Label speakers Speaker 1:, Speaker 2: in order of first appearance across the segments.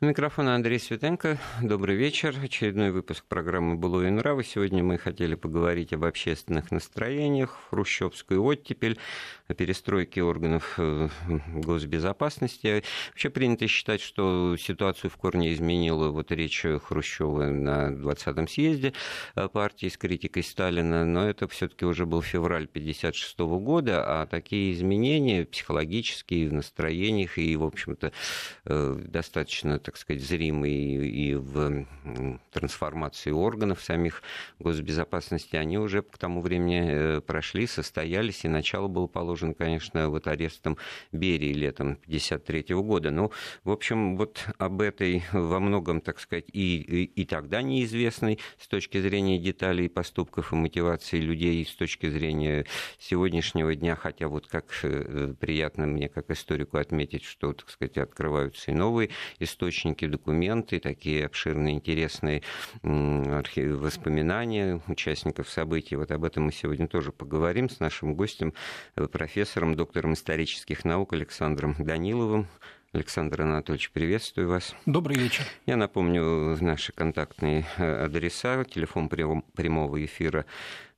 Speaker 1: У микрофона Андрей Светенко. Добрый вечер. Очередной выпуск программы «Было и нравы». Сегодня мы хотели поговорить об общественных настроениях, хрущевскую оттепель, о перестройке органов э, госбезопасности. Вообще принято считать, что ситуацию в корне изменила вот речь Хрущева на 20-м съезде э, партии с критикой Сталина, но это все таки уже был февраль 1956 года, а такие изменения психологические в настроениях и, в общем-то, э, достаточно так сказать, зримые и в трансформации органов самих госбезопасности, они уже к тому времени э, прошли, состоялись, и начало было положено, конечно, вот арестом Берии летом 1953 года. Ну, в общем, вот об этой во многом, так сказать, и, и, и тогда неизвестной с точки зрения деталей поступков и мотивации людей, с точки зрения сегодняшнего дня, хотя вот как э, приятно мне, как историку, отметить, что, так сказать, открываются и новые источники, источники, документы, такие обширные, интересные воспоминания участников событий. Вот об этом мы сегодня тоже поговорим с нашим гостем, э, профессором, доктором исторических наук Александром Даниловым. Александр Анатольевич, приветствую вас.
Speaker 2: Добрый вечер.
Speaker 1: Я напомню наши контактные э, адреса. Телефон прямого эфира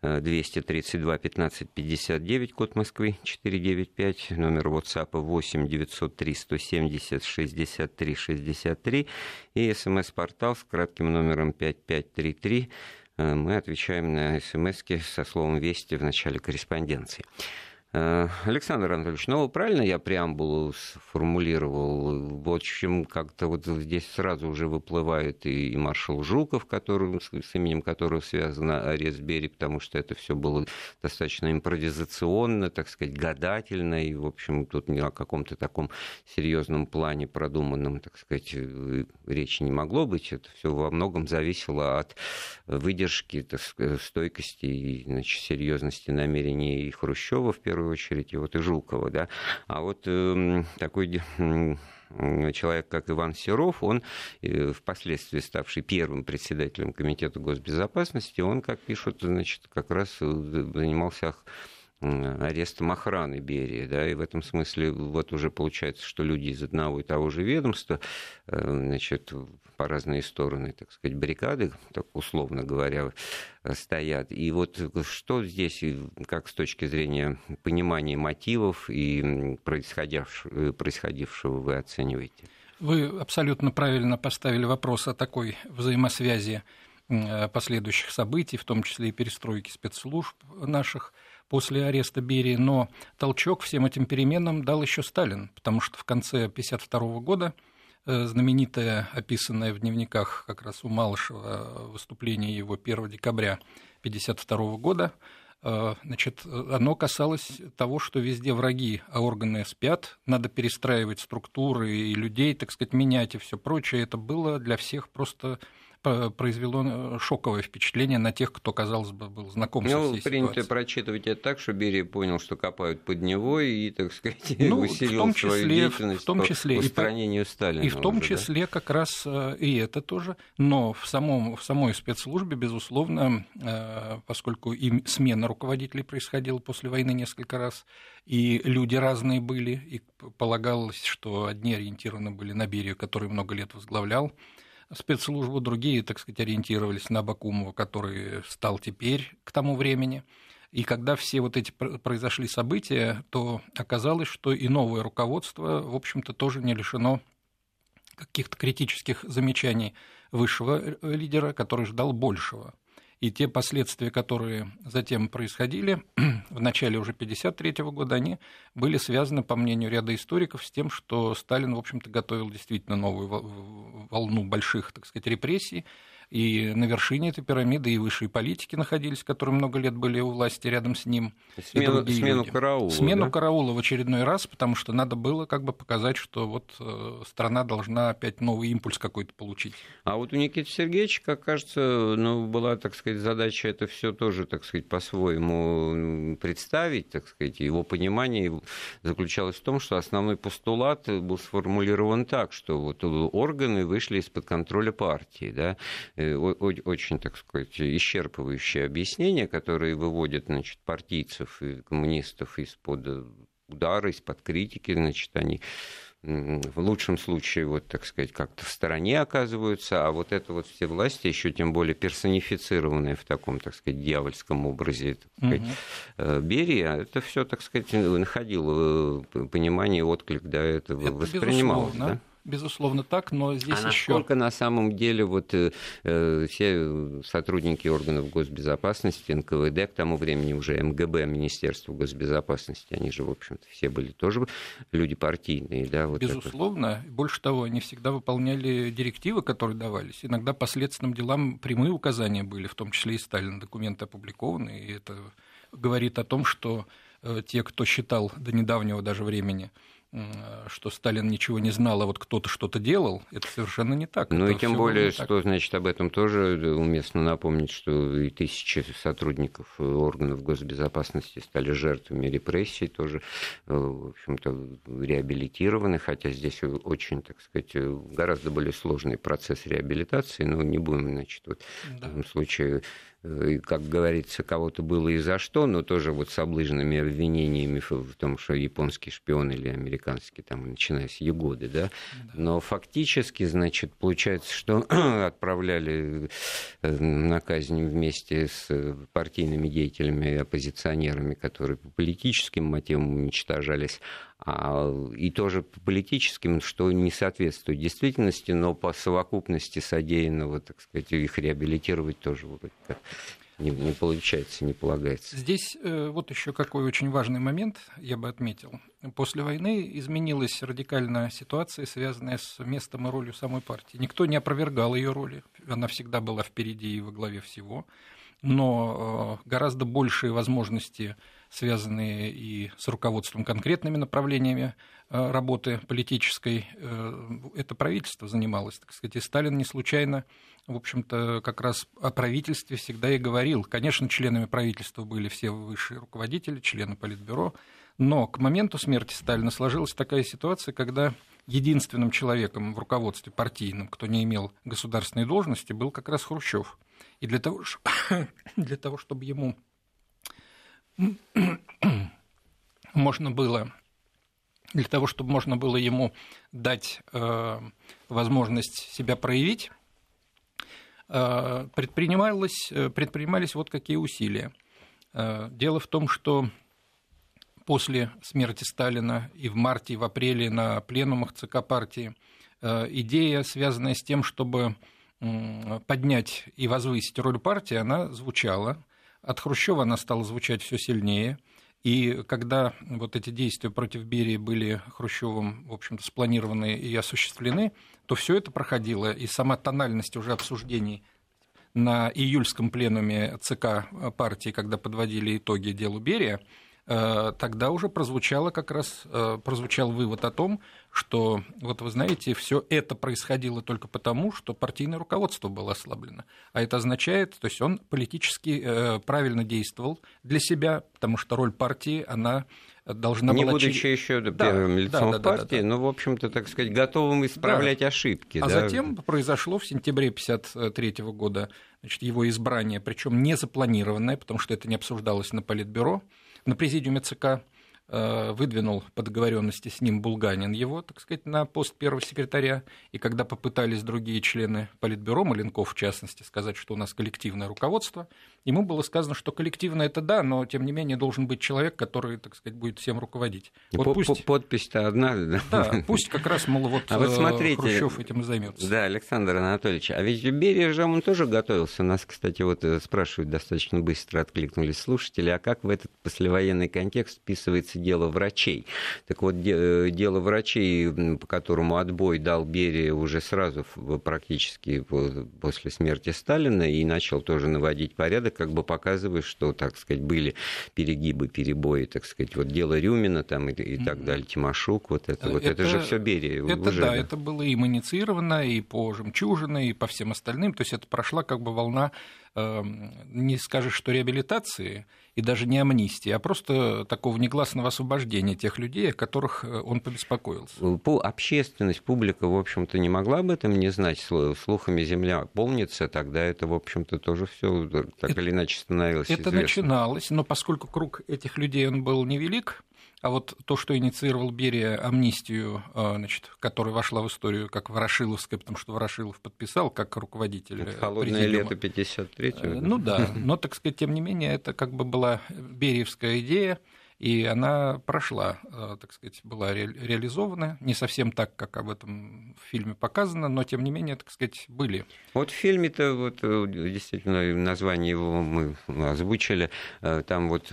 Speaker 1: 232 15 59, код Москвы 495, номер WhatsApp 8 903 170 63 63 и смс-портал с кратким номером 5533. Э, мы отвечаем на смс со словом «Вести» в начале корреспонденции. Э, Александр Анатольевич, ну правильно я преамбулу сформулировал? В общем, как-то вот здесь сразу уже выплывает и маршал Жуков, который, с именем которого связано арест Бери, потому что это все было достаточно импровизационно, так сказать, гадательно, и, в общем, тут ни о каком-то таком серьезном плане продуманном, так сказать, э, речи не могло быть. Это все во многом зависело от выдержки, так сказать, стойкости и значит, серьезности намерений Хрущева в первую первую очередь, и вот и Жукова, да. А вот э, такой э, человек, как Иван Серов, он э, впоследствии ставший первым председателем Комитета госбезопасности, он, как пишут, значит, как раз э, занимался арестом охраны Берии, да, и в этом смысле вот уже получается, что люди из одного и того же ведомства, э, значит, по разные стороны, так сказать, баррикады, так условно говоря, стоят. И вот что здесь, как с точки зрения понимания мотивов и происходившего, происходившего вы оцениваете?
Speaker 2: Вы абсолютно правильно поставили вопрос о такой взаимосвязи последующих событий, в том числе и перестройки спецслужб наших – после ареста Берии, но толчок всем этим переменам дал еще Сталин, потому что в конце 1952 года э, знаменитое, описанное в дневниках как раз у Малышева выступление его 1 декабря 1952 года, э, значит, оно касалось того, что везде враги, а органы спят, надо перестраивать структуры и людей, так сказать, менять и все прочее. Это было для всех просто произвело э, шоковое впечатление на тех, кто, казалось бы, был знаком ну, со всей
Speaker 1: принято
Speaker 2: ситуацией.
Speaker 1: прочитывать это так, что Берия понял, что копают под него и, так сказать, ну, усилил в том числе, свою деятельность в том числе, по устранению
Speaker 2: и,
Speaker 1: Сталина.
Speaker 2: И в том уже, числе да? как раз э, и это тоже, но в, самом, в самой спецслужбе, безусловно, э, поскольку и смена руководителей происходила после войны несколько раз, и люди разные были, и полагалось, что одни ориентированы были на Берию, который много лет возглавлял, спецслужбы, другие, так сказать, ориентировались на Бакумова, который стал теперь к тому времени. И когда все вот эти произошли события, то оказалось, что и новое руководство, в общем-то, тоже не лишено каких-то критических замечаний высшего лидера, который ждал большего. И те последствия, которые затем происходили в начале уже 1953 года, они были связаны, по мнению ряда историков, с тем, что Сталин, в общем-то, готовил действительно новую волну больших, так сказать, репрессий, и на вершине этой пирамиды и высшие политики находились, которые много лет были у власти рядом с ним.
Speaker 1: Смену, смену
Speaker 2: люди.
Speaker 1: караула.
Speaker 2: Смену
Speaker 1: да?
Speaker 2: караула в очередной раз, потому что надо было как бы показать, что вот э, страна должна опять новый импульс какой-то получить.
Speaker 1: А вот у Никиты Сергеевича, как кажется, ну, была, так сказать, задача это все тоже, так сказать, по-своему представить, так сказать, его понимание заключалось в том, что основной постулат был сформулирован так, что вот органы вышли из-под контроля партии, да, Э, очень, так сказать, исчерпывающее объяснение, которое выводит значит, партийцев и коммунистов из-под удара, из-под критики, значит, они в лучшем случае, вот, так сказать, как-то в стороне оказываются, а вот это вот все власти, еще тем более персонифицированные в таком, так сказать, дьявольском образе, так сказать, угу. Берия, это все, так сказать, находило понимание, отклик, да, это, это воспринималось. Да?
Speaker 2: Безусловно, так, но здесь
Speaker 1: а еще... насколько на самом деле вот э, э все сотрудники органов госбезопасности, НКВД, к тому времени уже МГБ, Министерство госбезопасности, они же, в общем-то, все были тоже люди партийные, да?
Speaker 2: Вот безусловно. Это... Больше того, они всегда выполняли директивы, которые давались. Иногда по следственным делам прямые указания были, в том числе и Сталин, документы опубликованы, и это говорит о том, что э, те, кто считал до недавнего даже времени, что Сталин ничего не знал, а вот кто-то что-то делал, это совершенно не так.
Speaker 1: Ну
Speaker 2: и
Speaker 1: тем более, что, так. значит, об этом тоже уместно напомнить, что и тысячи сотрудников органов госбезопасности стали жертвами репрессий, тоже, э, в общем-то, реабилитированы, хотя здесь очень, так сказать, гораздо более сложный процесс реабилитации, но не будем, значит, вот да. в этом случае Э, как говорится, кого-то было и за что, но тоже вот с облыжными обвинениями в том, что японский шпион или американский, там, начиная с Егоды, да. Но фактически, значит, получается, что отправляли э, на казнь вместе с партийными деятелями и оппозиционерами, которые по политическим мотивам уничтожались, а, и тоже по политическим, что не соответствует действительности, но по совокупности содеянного, так сказать, их реабилитировать тоже вроде как не, не получается, не полагается.
Speaker 2: Здесь э, вот еще какой очень важный момент я бы отметил. После войны изменилась радикальная ситуация, связанная с местом и ролью самой партии. Никто не опровергал ее роли, она всегда была впереди и во главе всего, но э, гораздо большие возможности связанные и с руководством конкретными направлениями э, работы политической. Э, это правительство занималось, так сказать, и Сталин не случайно, в общем-то, как раз о правительстве всегда и говорил. Конечно, членами правительства были все высшие руководители, члены Политбюро, но к моменту смерти Сталина сложилась такая ситуация, когда единственным человеком в руководстве партийном, кто не имел государственной должности, был как раз Хрущев. И для того, для того чтобы ему можно было для того, чтобы можно было ему дать э, возможность себя проявить, э, предпринималось, э, предпринимались вот какие усилия. Э, дело в том, что после смерти Сталина и в марте, и в апреле на пленумах ЦК партии э, идея, связанная с тем, чтобы поднять и возвысить роль партии, она звучала. От Хрущева она стала звучать все сильнее. И когда вот эти действия против Берии были Хрущевым, в общем-то, спланированы и осуществлены, то все это проходило, и сама тональность уже обсуждений на июльском пленуме ЦК партии, когда подводили итоги делу Берия, Э, тогда уже прозвучало как раз, э, прозвучал вывод о том, что, вот вы знаете, все это происходило только потому, что партийное руководство было ослаблено. А это означает, то есть он политически э, правильно действовал для себя, потому что роль партии, она должна
Speaker 1: не
Speaker 2: была...
Speaker 1: Не будучи еще первым да, лицом да, да, партии, да, да, да. но, в общем-то, так сказать, готовым исправлять да. ошибки.
Speaker 2: А да? затем произошло в сентябре 1953 года значит, его избрание, причем не запланированное, потому что это не обсуждалось на Политбюро, на президиуме ЦК Э, выдвинул по договоренности с ним Булганин его, так сказать, на пост первого секретаря. И когда попытались другие члены Политбюро, Маленков в частности, сказать, что у нас коллективное руководство, ему было сказано, что коллективное это да, но тем не менее должен быть человек, который, так сказать, будет всем руководить.
Speaker 1: Вот пусть... Подпись-то одна, да?
Speaker 2: Да, пусть как раз, мол, вот, а вот смотрите, Хрущев этим и займется.
Speaker 1: Да, Александр Анатольевич, а ведь Берия же он тоже готовился. Нас, кстати, вот э, спрашивают достаточно быстро, откликнулись слушатели, а как в этот послевоенный контекст вписывается дело врачей. Так вот, э, дело врачей, по которому отбой дал Берия уже сразу практически после смерти Сталина и начал тоже наводить порядок, как бы показывая, что, так сказать, были перегибы, перебои, так сказать, вот дело Рюмина там и, и так далее, Тимошук, вот это, вот это, это же все Берия.
Speaker 2: Это уже, да, это было им инициировано и по Жемчужиной, и по всем остальным, то есть это прошла как бы волна Эм, не скажешь, что реабилитации и даже не амнистии, а просто такого негласного освобождения тех людей, о которых э, он побеспокоился.
Speaker 1: По общественность, публика, в общем-то, не могла об этом не знать. Слухами земля помнится, тогда это, в общем-то, тоже все так это, или иначе становилось
Speaker 2: Это
Speaker 1: известно.
Speaker 2: начиналось, но поскольку круг этих людей он был невелик, А вот то, что инициировал Берия амнистию, а, значит, которая вошла в историю как Ворошиловская, потому что Ворошилов подписал как руководитель
Speaker 1: это Холодное
Speaker 2: президиума.
Speaker 1: лето 53-го.
Speaker 2: Э, ну да, но, так сказать, тем не менее, это как бы была бериевская идея, и она прошла, э, так сказать, была ре- реализована, не совсем так, как об этом в фильме показано, но тем не менее, так сказать, были.
Speaker 1: Вот в фильме-то вот э, действительно название его мы озвучили, э, там вот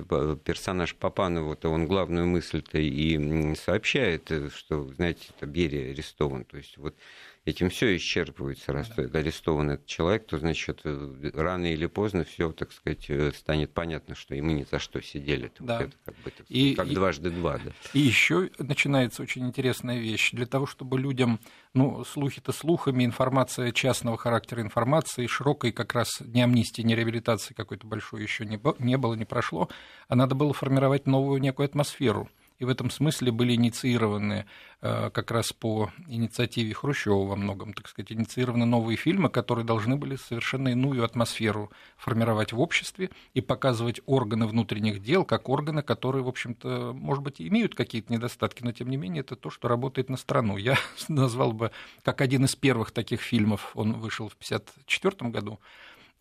Speaker 1: персонаж Папанова, вот он главную мысль-то и сообщает, что, знаете, это Берия арестован, то есть вот этим все исчерпывается, раз да. арестован этот человек, то значит рано или поздно все, так сказать, станет понятно, что и мы ни за что сидели.
Speaker 2: Да.
Speaker 1: Это как, бы, и, как дважды два. Да.
Speaker 2: И еще начинается очень интересная вещь. Для того, чтобы людям, ну, слухи-то слухами, информация частного характера информации, широкой как раз ни амнистии, ни реабилитации какой-то большой еще не было, не прошло, а надо было формировать новую некую атмосферу и в этом смысле были инициированы э, как раз по инициативе Хрущева во многом, так сказать, инициированы новые фильмы, которые должны были совершенно иную атмосферу формировать в обществе и показывать органы внутренних дел как органы, которые, в общем-то, может быть, имеют какие-то недостатки, но тем не менее это то, что работает на страну. Я назвал бы как один из первых таких фильмов, он вышел в 1954 году,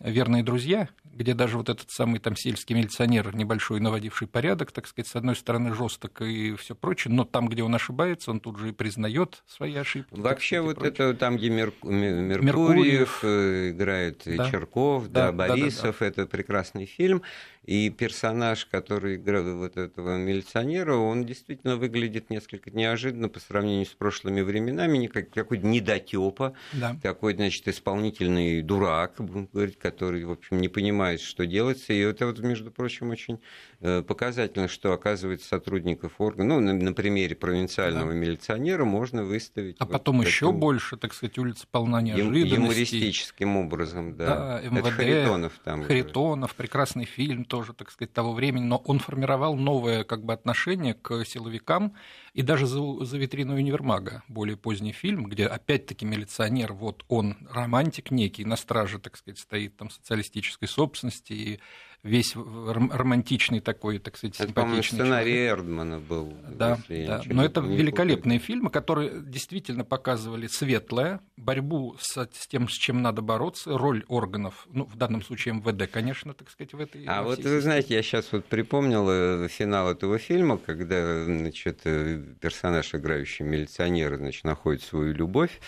Speaker 2: верные друзья, где даже вот этот самый там сельский милиционер, небольшой наводивший порядок, так сказать, с одной стороны жесток и все прочее, но там, где он ошибается, он тут же и признает свои ошибки.
Speaker 1: Вообще вот это там, где Мер... Меркурьев, Меркурьев э, играет да. Черков, да, да Борисов, да, да, да. это прекрасный фильм. И персонаж, который играл вот этого милиционера, он действительно выглядит несколько неожиданно по сравнению с прошлыми временами, как какой-то недотепа, да. такой, значит, исполнительный дурак, будем говорить, который, в общем, не понимает, что делается. И это вот, между прочим, очень э, показательно, что, оказывается, сотрудников органов, ну, на, на примере провинциального да. милиционера можно выставить...
Speaker 2: А вот потом еще больше, так сказать, улица полна неожиданностей.
Speaker 1: Юмористическим образом, да.
Speaker 2: да МВД,
Speaker 1: это Харитонов там.
Speaker 2: Харитонов, прекрасный фильм тоже, так сказать, того времени, но он формировал новое как бы отношение к силовикам, и даже за, за витриной универмага, более поздний фильм, где опять-таки милиционер, вот он романтик некий, на страже, так сказать, стоит там социалистической собственности, и весь романтичный такой, так сказать, это, симпатичный
Speaker 1: сценарий человек. Эрдмана был.
Speaker 2: Да, да. но это великолепные путаю. фильмы, которые действительно показывали светлое, борьбу с, с тем, с чем надо бороться, роль органов, ну, в данном случае МВД, конечно, так сказать, в этой...
Speaker 1: А вот вы знаете, я сейчас вот припомнил э, финал этого фильма, когда, значит, э, персонаж, играющий милиционера, значит, находит свою любовь,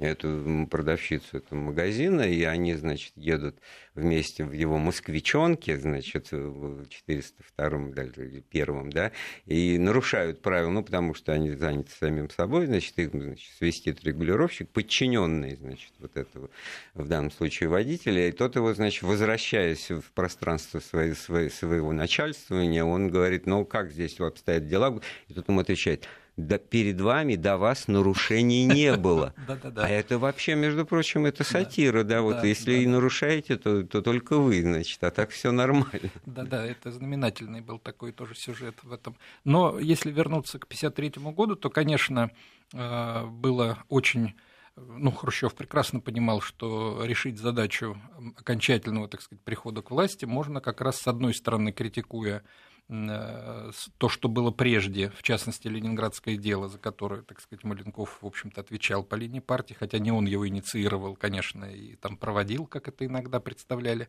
Speaker 1: эту продавщицу этого магазина, и они, значит, едут вместе в его москвичонке, значит, в 402-м или первом, да, и нарушают правила, ну, потому что они заняты самим собой, значит, их значит, свистит регулировщик, подчиненный, значит, вот этого, в данном случае водителя, и тот его, значит, возвращаясь в пространство своей, своей, своего начальствования, он говорит, ну, как здесь обстоят дела, и тот ему отвечает, да перед вами до вас нарушений не было. А это вообще, между прочим, это сатира, да, вот если и нарушаете, то, то только вы, значит, а так все нормально.
Speaker 2: Да-да, это знаменательный был такой тоже сюжет в этом. Но если вернуться к 1953 году, то, конечно, э, было очень ну, Хрущев прекрасно понимал, что решить задачу окончательного, так сказать, прихода к власти можно как раз с одной стороны критикуя то, что было прежде, в частности, Ленинградское дело, за которое, так сказать, Маленков, в общем-то, отвечал по линии партии, хотя не он его инициировал, конечно, и там проводил, как это иногда представляли.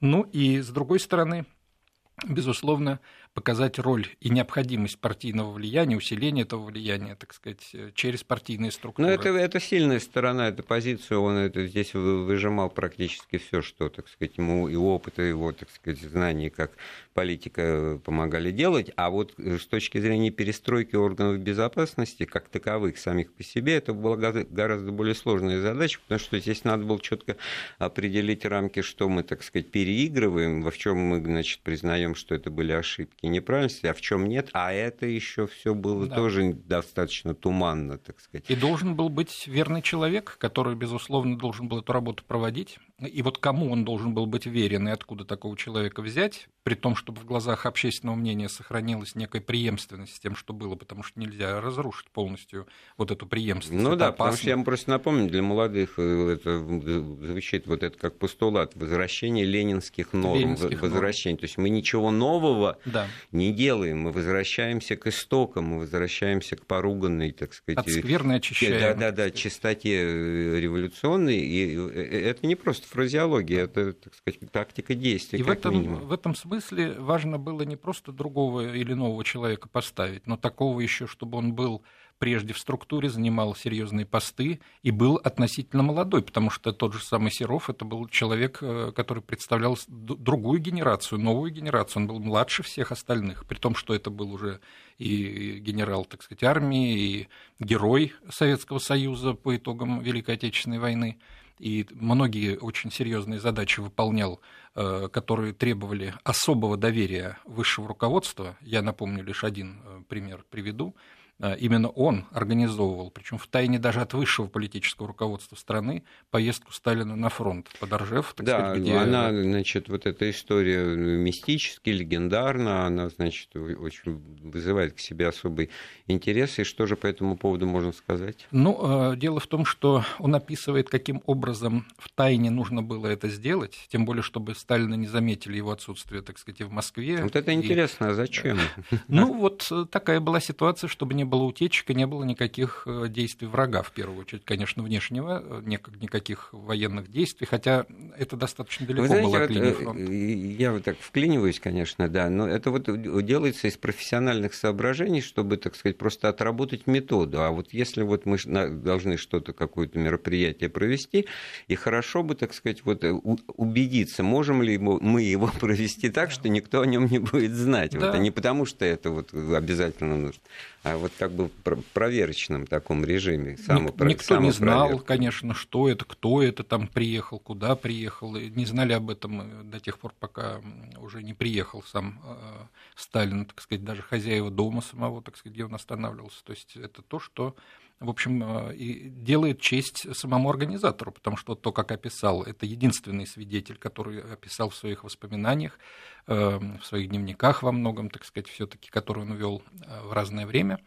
Speaker 2: Ну и, с другой стороны, безусловно, показать роль и необходимость партийного влияния, усиления этого влияния, так сказать, через партийные структуры.
Speaker 1: Но это, это сильная сторона, эта позиция, он это здесь выжимал практически все, что, так сказать, ему и опыт, и его, так сказать, знания, как политика помогали делать, а вот с точки зрения перестройки органов безопасности, как таковых, самих по себе, это была гораздо более сложная задача, потому что здесь надо было четко определить рамки, что мы, так сказать, переигрываем, во в чем мы, значит, признаем, что это были ошибки, неправильности, а в чем нет. А это еще все было да. тоже достаточно туманно, так сказать.
Speaker 2: И должен был быть верный человек, который, безусловно, должен был эту работу проводить. И вот кому он должен был быть верен и откуда такого человека взять, при том, чтобы в глазах общественного мнения сохранилась некая преемственность с тем, что было, потому что нельзя разрушить полностью вот эту преемственность.
Speaker 1: Ну это да, опасно. потому что я вам просто напомню, для молодых э, это звучит вот это как постулат возвращение ленинских норм, ленинских возвращение. Норм. То есть мы ничего нового да не делаем. Мы возвращаемся к истокам, мы возвращаемся к поруганной, так сказать...
Speaker 2: От скверной очищаем.
Speaker 1: Да-да-да, чистоте революционной. И это не просто фразеология, это, так сказать, тактика действия.
Speaker 2: И в этом, в этом смысле важно было не просто другого или нового человека поставить, но такого еще, чтобы он был прежде в структуре, занимал серьезные посты и был относительно молодой, потому что тот же самый Серов это был человек, э, который представлял другую генерацию, новую генерацию. Он был младше всех остальных, при том, что это был уже и генерал, так сказать, армии, и герой Советского Союза по итогам Великой Отечественной войны и многие очень серьезные задачи выполнял, э, которые требовали особого доверия высшего руководства. Я напомню лишь один э, пример приведу. А, именно он организовывал, причем в тайне даже от высшего политического руководства страны, поездку Сталина на фронт под Ржев.
Speaker 1: Так да, сказать, где... она, значит, вот эта история мистически, легендарна, она, значит, очень вызывает к себе особый интерес. И что же по этому поводу можно сказать?
Speaker 2: Ну, а, дело в том, что он описывает, каким образом в тайне нужно было это сделать, тем более, чтобы Сталина не заметили его отсутствие, так сказать, в Москве.
Speaker 1: Вот это интересно, и... а зачем?
Speaker 2: Ну, вот э, такая была ситуация, чтобы не было утечек и не было никаких э, действий врага, в первую очередь, конечно, внешнего, э, никаких военных действий, хотя это достаточно далеко знаете, было от линии фронта.
Speaker 1: Я вот так вклиниваюсь, конечно, да, но это вот делается из профессиональных соображений, чтобы, так сказать, просто отработать методу. А вот если вот мы должны что-то, какое-то мероприятие провести, и хорошо бы, так сказать, вот убедиться, можем ли мы его провести так, что никто о нем не будет знать. Да. Вот, а не потому, что это вот обязательно нужно а вот как бы проверочном таком режиме.
Speaker 2: Само, Никто не знал, конечно, что это, кто это там приехал, куда приехал. И не знали об этом э, до тех пор, пока уже не приехал сам э, Сталин, так сказать, даже хозяева дома самого, так сказать, где он останавливался. То есть это то, что в общем, э, и делает честь самому организатору, потому что то, как описал, это единственный свидетель, который описал в своих воспоминаниях, э, в своих дневниках во многом, так сказать, все-таки, который он вел э, в разное время.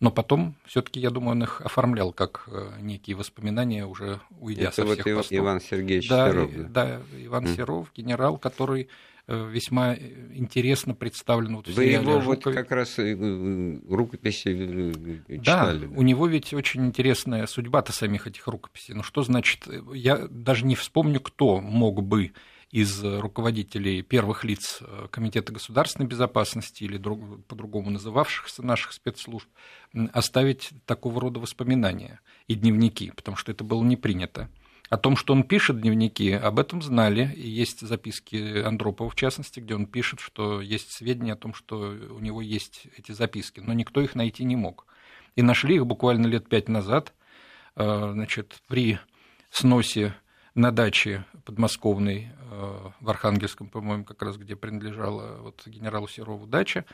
Speaker 2: Но потом, все-таки, я думаю, он их оформлял как некие воспоминания, уже уйдя
Speaker 1: Это
Speaker 2: со
Speaker 1: вот
Speaker 2: всех постов.
Speaker 1: Иван Сергеевич
Speaker 2: да,
Speaker 1: Серов.
Speaker 2: Да, да Иван mm. Серов, генерал, который Э, весьма интересно представлен вот
Speaker 1: Вы его вот как раз э, рукописи
Speaker 2: э, читали. Да, да, у него ведь очень интересная судьба-то самих этих рукописей. Ну что значит, я даже не вспомню, кто мог бы из руководителей первых лиц Комитета государственной безопасности или друг, по-другому называвшихся наших спецслужб оставить такого рода воспоминания и дневники, потому что это было не принято. О том, что он пишет дневники, об этом знали. И есть записки Андропова, в частности, где он пишет, что есть сведения о том, что у него есть эти записки, но никто их найти не мог. И нашли их буквально лет пять назад, э, значит, при сносе на даче подмосковной э, в Архангельском, по-моему, как раз где принадлежала вот генералу Серову дача,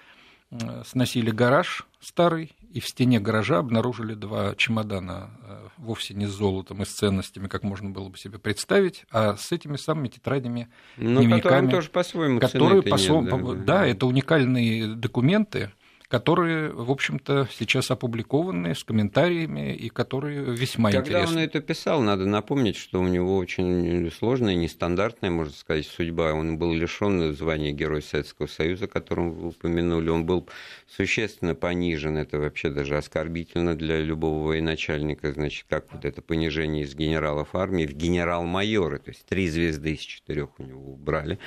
Speaker 2: Э, сносили гараж старый, и в стене гаража обнаружили два чемодана, э, вовсе не с золотом и с ценностями, как можно было бы себе представить, а с этими самыми тетрадями,
Speaker 1: Но дневниками, тоже по-своему
Speaker 2: которые по нет, да. да, это уникальные документы, которые, в общем-то, сейчас опубликованы с комментариями и которые весьма
Speaker 1: Когда
Speaker 2: интересны.
Speaker 1: Когда он это писал, надо напомнить, что у него очень сложная, нестандартная, можно сказать, судьба. Он был лишен звания Героя Советского Союза, которым вы упомянули. Он был существенно понижен. Это вообще даже оскорбительно для любого военачальника. Значит, как вот это понижение из генералов армии в генерал-майоры. То есть три звезды из четырех у него убрали.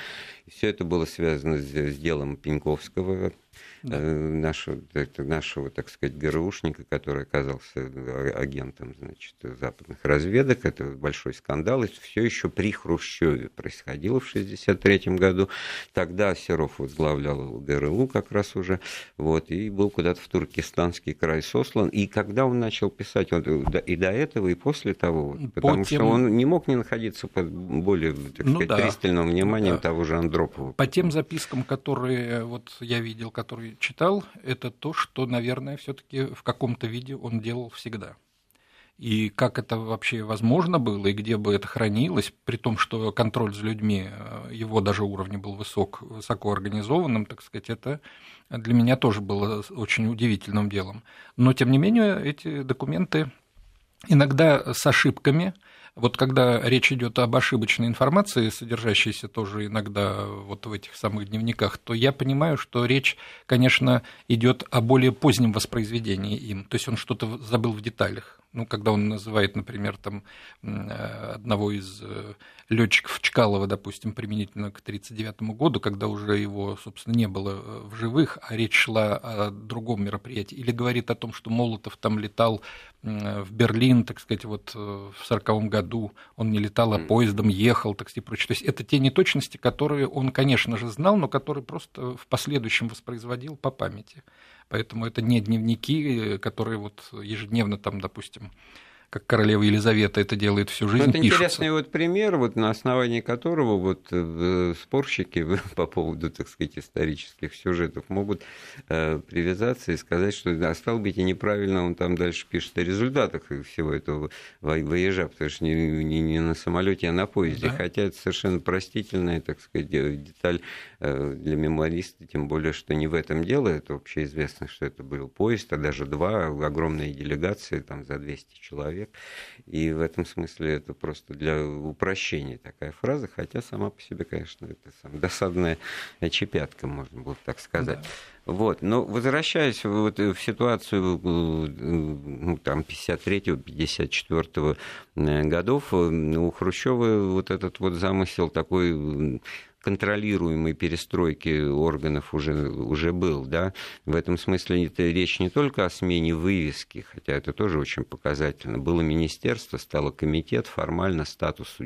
Speaker 1: И все это было связано с, с делом Пеньковского, да. Э, нашего, нашего, так сказать, ГРУшника, который оказался агентом значит, западных разведок. Это большой скандал. И все еще при Хрущеве происходило в 1963 году. Тогда Серов возглавлял ГРУ как раз уже. Вот, и был куда-то в Туркестанский край сослан. И когда он начал писать, он, и до этого, и после того, потому тем... что он не мог не находиться под более так ну, сказать, да. пристальным вниманием да. того же Андропова.
Speaker 2: По тем запискам, которые вот я видел, которые читал, это то, что, наверное, все-таки в каком-то виде он делал всегда. И как это вообще возможно было, и где бы это хранилось, при том, что контроль за людьми, э, его даже уровня был высок, высоко организованным, так сказать, это для меня тоже было очень удивительным делом. Но, тем не менее, эти документы иногда с ошибками, вот когда речь идет об ошибочной информации, содержащейся тоже иногда вот в этих самых дневниках, то я понимаю, что речь, конечно, идет о более позднем воспроизведении им. То есть он что-то забыл в деталях ну, когда он называет, например, там, одного из э, летчиков Чкалова, допустим, применительно к 1939 году, когда уже его, собственно, не было э, в живых, а речь шла о другом мероприятии, или говорит о том, что Молотов там летал в Берлин, так сказать, вот э, в 1940 году, он не летал, а поездом ехал, так сказать, и прочее. То есть это те неточности, которые он, конечно же, знал, но которые просто в последующем воспроизводил по памяти. Поэтому это не дневники, которые вот ежедневно там, допустим, как королева Елизавета это делает всю жизнь. Ну,
Speaker 1: это пишутся. интересный вот пример, вот на основании которого вот э, спорщики по поводу, так сказать, исторических сюжетов могут э, привязаться и сказать, что да, стал быть и неправильно он там дальше пишет о результатах всего этого воежа, потому что не, не, не на самолете, а на поезде. Да. Хотя это совершенно простительная, так сказать, деталь э, для мемуариста, тем более, что не в этом дело, это общеизвестно, что это был поезд, а даже два огромные делегации, там за 200 человек человек. И в этом смысле это просто для упрощения такая фраза, хотя сама по себе, конечно, это сам, досадная чепятка, можно было так сказать. Да. Вот. Но возвращаясь вот в ситуацию ну, там, 53-54 э, годов, э, у Хрущева вот этот вот замысел такой контролируемой перестройки органов уже, уже был. Да? В этом смысле это речь не только о смене вывески, хотя это тоже очень показательно. Было министерство, стало комитет, формально статус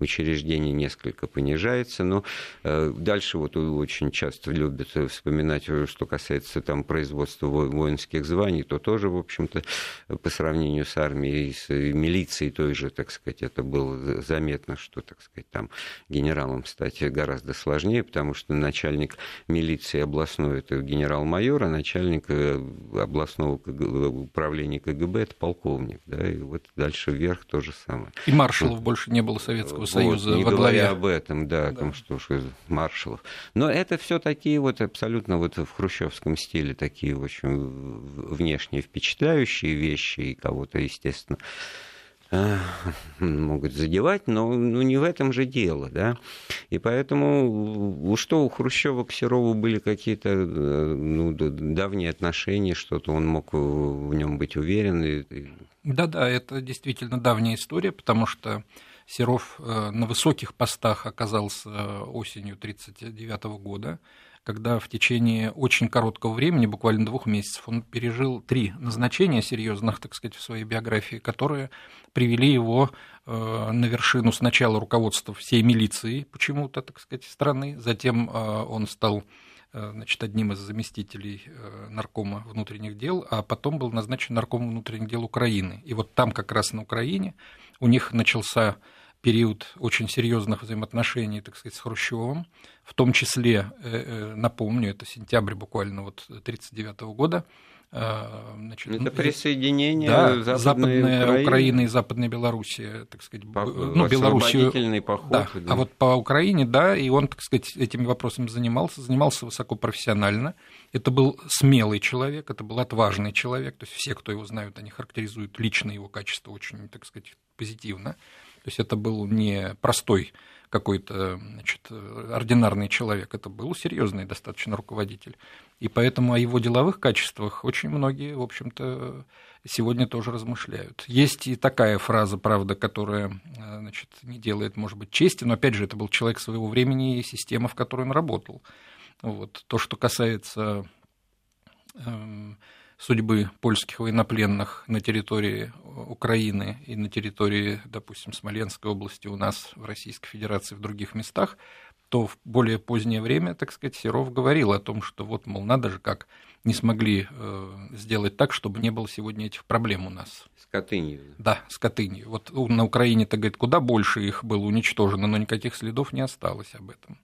Speaker 1: учреждения несколько понижается, но э, дальше вот очень часто любят вспоминать, что касается там производства воинских званий, то тоже, в общем-то, по сравнению с армией, с милицией той же, так сказать, это было заметно, что, так сказать, там генералом стать гораздо гораздо сложнее, потому что начальник милиции областной это генерал-майор, а начальник э, областного управления КГБ это полковник. Да, и вот дальше вверх то же самое.
Speaker 2: И маршалов вот. больше не было Советского вот, Союза
Speaker 1: не во главе. об этом, да, да, о том, что уж маршалов. Но это все такие вот абсолютно вот в хрущевском стиле такие очень внешне впечатляющие вещи, и кого-то, естественно, могут задевать, но ну, не в этом же дело, да. И поэтому что у Хрущева к Серову были какие-то э, ну, давние отношения, что-то он мог в нем быть уверен.
Speaker 2: Да-да, это действительно давняя история, потому что Серов э, на высоких постах оказался осенью 1939 года когда в течение очень короткого времени, буквально двух месяцев, он пережил три назначения серьезных, так сказать, в своей биографии, которые привели его э, на вершину сначала руководства всей милиции почему-то, так сказать, страны, затем э, он стал э, значит, одним из заместителей наркома внутренних дел, а потом был назначен наркомом внутренних дел Украины. И вот там как раз на Украине у них начался период очень серьезных взаимоотношений, так сказать, с Хрущевым, в том числе, э, э, напомню, это сентябрь буквально вот 1939 года,
Speaker 1: э, Значит, это присоединение
Speaker 2: да, Западной Западная Украины. Украина и Западная Белоруссия, так сказать,
Speaker 1: по, ну, Белоруссию. поход.
Speaker 2: Да. Да. А вот по Украине, да, и он, так сказать, этими вопросами занимался, занимался высоко профессионально. Это был смелый человек, это был отважный человек, то есть все, кто его знают, они характеризуют лично его качество очень, так сказать, позитивно. То есть это был не простой какой-то значит, ординарный человек, это был серьезный достаточно руководитель. И поэтому о его деловых качествах очень многие, в общем-то, сегодня тоже размышляют. Есть и такая фраза, правда, которая значит, не делает, может быть, чести, но опять же, это был человек своего времени и система, в которой он работал. Вот. То, что касается эм, судьбы польских военнопленных на территории Украины и на территории, допустим, Смоленской области у нас в Российской Федерации в других местах, то в более позднее время, так сказать, Серов говорил о том, что вот, мол, надо же как не смогли э, сделать так, чтобы не было сегодня этих проблем у нас.
Speaker 1: С Катынью.
Speaker 2: Да, с Катынью. Вот на Украине-то, говорит, куда больше их было уничтожено, но никаких следов не осталось об этом.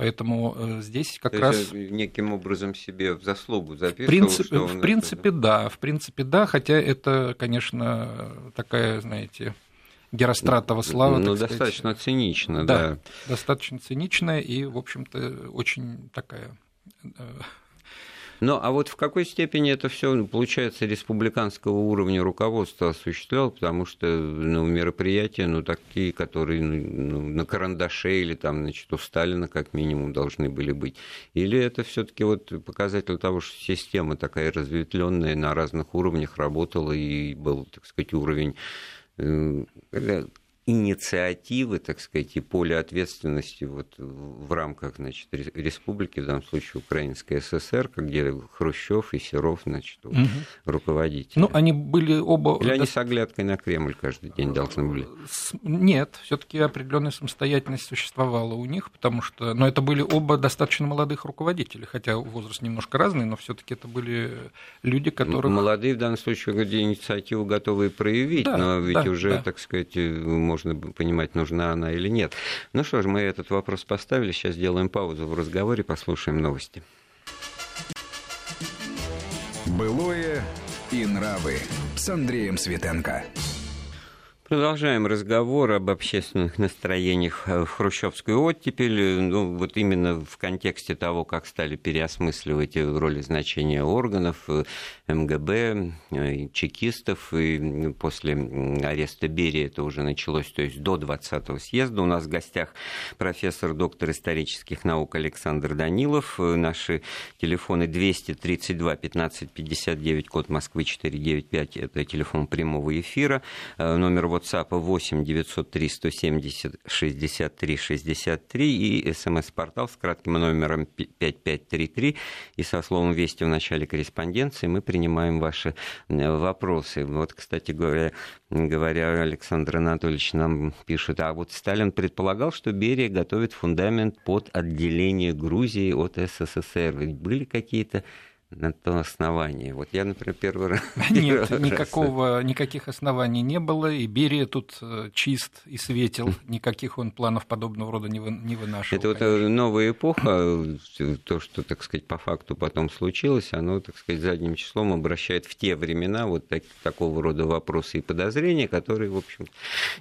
Speaker 2: Поэтому э, здесь как То раз...
Speaker 1: неким образом себе в заслугу записывал,
Speaker 2: в принципе, что в принципе это... да, в принципе да, хотя это, конечно, такая, знаете, Геростратова слава.
Speaker 1: Ну, достаточно сказать. цинично, да, да.
Speaker 2: Достаточно циничная и, в общем-то, очень такая э,
Speaker 1: Ну, а вот в какой степени это все, получается, республиканского уровня руководства осуществлял, потому что ну, мероприятия, ну, такие, которые ну, на карандаше или там, значит, у Сталина как минимум должны были быть. Или это все таки вот показатель того, что система такая разветвленная на разных уровнях работала и был, так сказать, уровень э, инициативы, так сказать, и поле ответственности вот в рамках, значит, республики, в данном случае Украинской ССР, где Хрущев и Серов, значит, угу. руководители.
Speaker 2: Ну, они были оба...
Speaker 1: Или они с оглядкой на Кремль каждый день должны были?
Speaker 2: Нет, все таки определенная самостоятельность существовала у них, потому что... Но это были оба достаточно молодых руководителя, хотя возраст немножко разный, но все таки это были люди, которые...
Speaker 1: Молодые в данном случае, где инициативу готовы проявить, да, но ведь да, уже, да. так сказать, может можно понимать, нужна она или нет. Ну что ж, мы этот вопрос поставили, сейчас сделаем паузу в разговоре, послушаем новости.
Speaker 3: Былое и нравы с Андреем Светенко.
Speaker 1: Продолжаем разговор об общественных настроениях в хрущевской оттепель. Ну, вот именно в контексте того, как стали переосмысливать роли значения органов МГБ, чекистов. И после ареста Берии это уже началось, то есть до 20-го съезда. У нас в гостях профессор, доктор исторических наук Александр Данилов. Наши телефоны 232 15 59, код Москвы 495, это телефон прямого эфира. Номер вот WhatsApp 8 903 170 63 63 и смс-портал с кратким номером 5533 и со словом «Вести» в начале корреспонденции мы принимаем ваши вопросы. Вот, кстати говоря, говоря, Александр Анатольевич нам пишет, а вот Сталин предполагал, что Берия готовит фундамент под отделение Грузии от СССР. Ведь были какие-то на то основание. Вот я, например, первый раз...
Speaker 2: Нет, никакого, никаких оснований не было, и Берия тут э, чист и светил, никаких он планов подобного рода не, вы, не вынашивал.
Speaker 1: Это вот э, новая эпоха, то, что, так сказать, по факту потом случилось, оно, так сказать, задним числом обращает в те времена вот так, такого рода вопросы и подозрения, которые, в общем,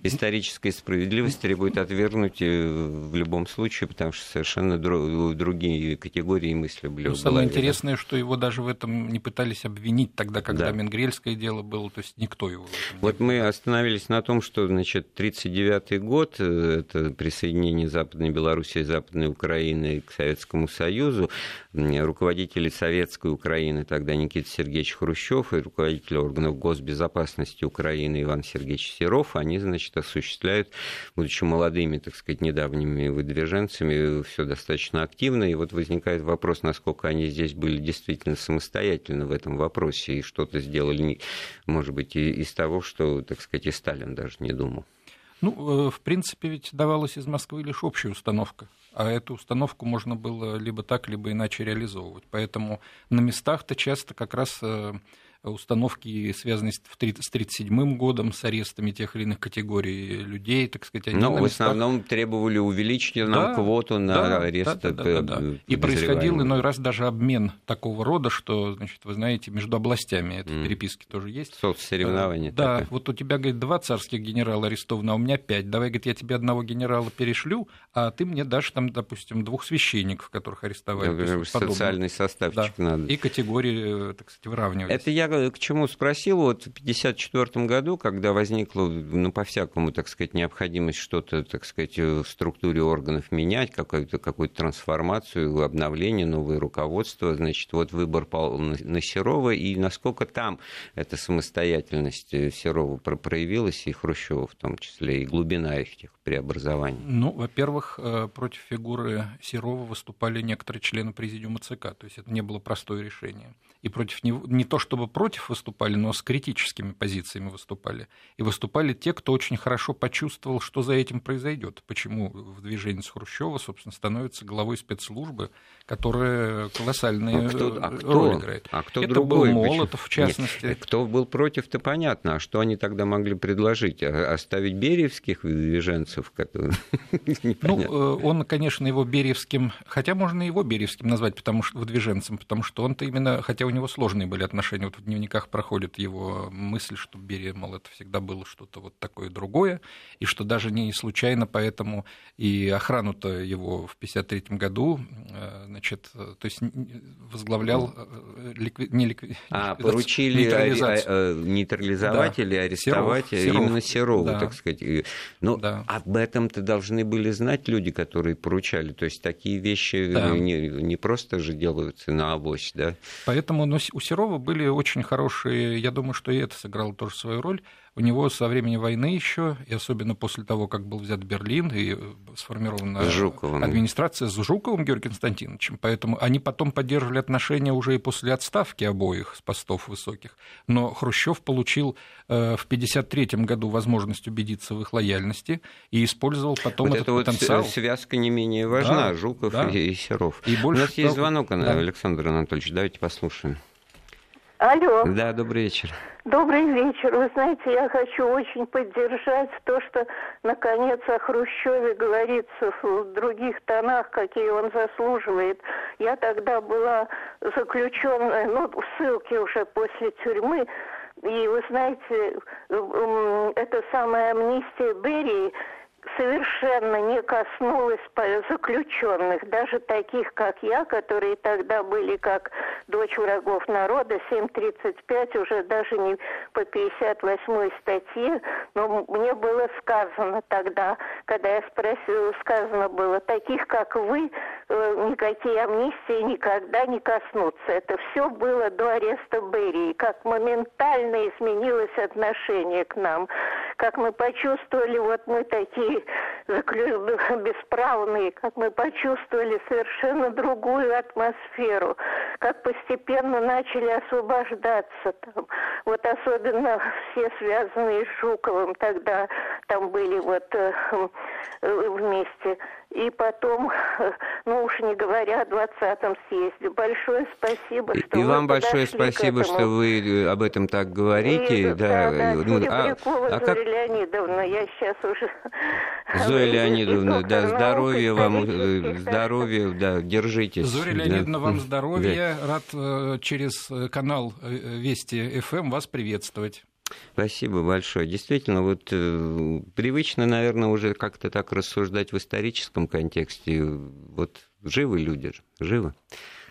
Speaker 1: историческая справедливость требует отвергнуть э, в любом случае, потому что совершенно другие категории мысли были.
Speaker 2: Ну, самое интересное, что его даже в этом не пытались обвинить тогда, когда да. Менгрельское дело было, то есть никто его...
Speaker 1: Вот мы остановились на том, что, значит, 1939 год, э, это присоединение Западной Белоруссии и Западной Украины к Советскому Союзу, руководители Советской Украины, тогда Никита Сергеевич Хрущев и руководитель органов госбезопасности Украины Иван Сергеевич Серов, они, значит, осуществляют, будучи молодыми, так сказать, недавними выдвиженцами, все достаточно активно, и вот возникает вопрос, насколько они здесь были действительно действительно самостоятельно в этом вопросе и что-то сделали, может быть, и из того, что, так сказать, и Сталин даже не думал.
Speaker 2: Ну, э, в принципе, ведь давалась из Москвы лишь общая установка, а эту установку можно было либо так, либо иначе реализовывать. Поэтому на местах-то часто как раз э, установки, связанные с 1937 годом, с арестами тех или иных категорий людей, так сказать.
Speaker 1: Они Но в местах... основном требовали увеличить нам да, квоту на да, арест. Да, да, да, да, да.
Speaker 2: И происходил иной раз даже обмен такого рода, что, значит, вы знаете, между областями это mm. переписки тоже есть.
Speaker 1: Соцсоревнования.
Speaker 2: Да, такое. вот у тебя, говорит, два царских генерала арестованы, а у меня пять. Давай, говорит, я тебе одного генерала перешлю, а ты мне дашь там, допустим, двух священников, которых арестовали. Да,
Speaker 1: социальный составчик да. надо.
Speaker 2: И категории, так сказать, выравнивать.
Speaker 1: Это я к чему спросил, вот в 1954 году, когда возникла, ну, по-всякому, так сказать, необходимость что-то, так сказать, в структуре органов менять, какую-то какую трансформацию, обновление, новое руководство, значит, вот выбор пал на Серова, и насколько там эта самостоятельность Серова проявилась, и Хрущева в том числе, и глубина их тех преобразований?
Speaker 2: Ну, во-первых, э, против фигуры Серова выступали некоторые члены президиума ЦК, то есть это не было простое решение. И против него, не то чтобы против выступали, но с критическими позициями выступали. И выступали те, кто очень хорошо почувствовал, что за этим произойдет. Почему в движении с Хрущева, собственно, становится главой спецслужбы, которая колоссальную а кто, а кто, роль играет.
Speaker 1: А кто Это другой?
Speaker 2: был Молотов, в частности. Нет,
Speaker 1: кто был против-то понятно. А что они тогда могли предложить? А, оставить бериевских движенцев?
Speaker 2: Ну, э, он, конечно, его бериевским, хотя можно его бериевским назвать, потому что выдвиженцем, потому что он-то именно, хотя у него сложные были отношения вот дневниках проходит его мысль, что Берия, мол, это всегда было что-то вот такое другое, и что даже не случайно поэтому и охрану-то его в 1953 году, э, значит, то есть возглавлял
Speaker 1: э, ликви... не ликви... а, поручили нейтрализацию. нейтрализовать да. или арестовать Серов. именно Серову, да. так сказать. Ну, да. об этом-то должны были знать люди, которые поручали. То есть такие вещи да. не, не просто же делаются на авось, да?
Speaker 2: Поэтому но у Серова были очень хорошие, я думаю, что и это сыграло тоже свою роль, у него со времени войны еще, и особенно после того, как был взят Берлин и э, сформирована Жуковым. администрация с Жуковым Георгием Константиновичем, поэтому они потом поддерживали отношения уже и после отставки обоих с постов высоких. Но Хрущев получил э, в 1953 году возможность убедиться в их лояльности и использовал потом
Speaker 1: вот
Speaker 2: этот
Speaker 1: это
Speaker 2: потенциал.
Speaker 1: Вот связка не менее важна, да, Жуков да. и Серов. И больше У нас есть звонок, да. Александр Анатольевич, давайте послушаем.
Speaker 4: Алло.
Speaker 1: Да, добрый вечер.
Speaker 4: Добрый вечер. Вы знаете, я хочу очень поддержать то, что наконец о Хрущеве говорится в других тонах, какие он заслуживает. Я тогда была заключенная, ну, в ссылке уже после тюрьмы, и вы знаете, это самая амнистия Берии совершенно не коснулась заключенных, даже таких, как я, которые тогда были как дочь врагов народа, 7.35, уже даже не по 58 статье, но мне было сказано тогда, когда я спросила, сказано было, таких, как вы, э, никакие амнистии никогда не коснутся. Это все было до ареста Берии, как моментально изменилось отношение к нам, как мы почувствовали, вот мы такие бесправные, как мы почувствовали совершенно другую атмосферу, как постепенно начали освобождаться там. Вот особенно все связанные с Жуковым тогда там были вот э, э вместе. И потом, ну уж не говоря о 20-м съезде. Большое спасибо, что
Speaker 1: И вы вам большое спасибо, что вы э, об этом так говорите. И,
Speaker 4: да, да, да, ну, а, а как... Леонидовна, я сейчас уже...
Speaker 1: Зоя Леонидовна, да, здоровья вам, э, здоровья, да, держитесь.
Speaker 2: Зоя Леонидовна, да. вам здоровья. Да. Рад э, через канал Вести ФМ вас приветствовать.
Speaker 1: Спасибо большое. Действительно, вот э, привычно, наверное, уже как-то так рассуждать в историческом контексте. Вот живы люди, живы.